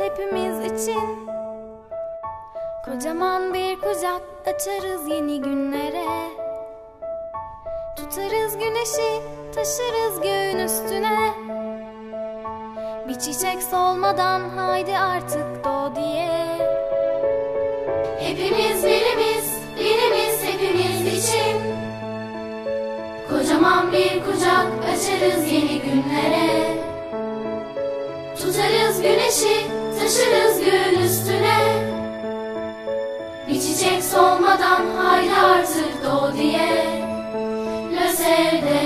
hepimiz için. Kocaman bir kucak açarız yeni günlere. Tutarız güneşi taşırız göğün üstüne. Bir çiçek solmadan haydi artık doğ diye. Hepimiz birimiz, birimiz hepimiz için. Kocaman bir kucak açarız Taşırız güneşi, taşırız gün üstüne. Bir çiçek solmadan haydi artık doğ diye. Lösev'de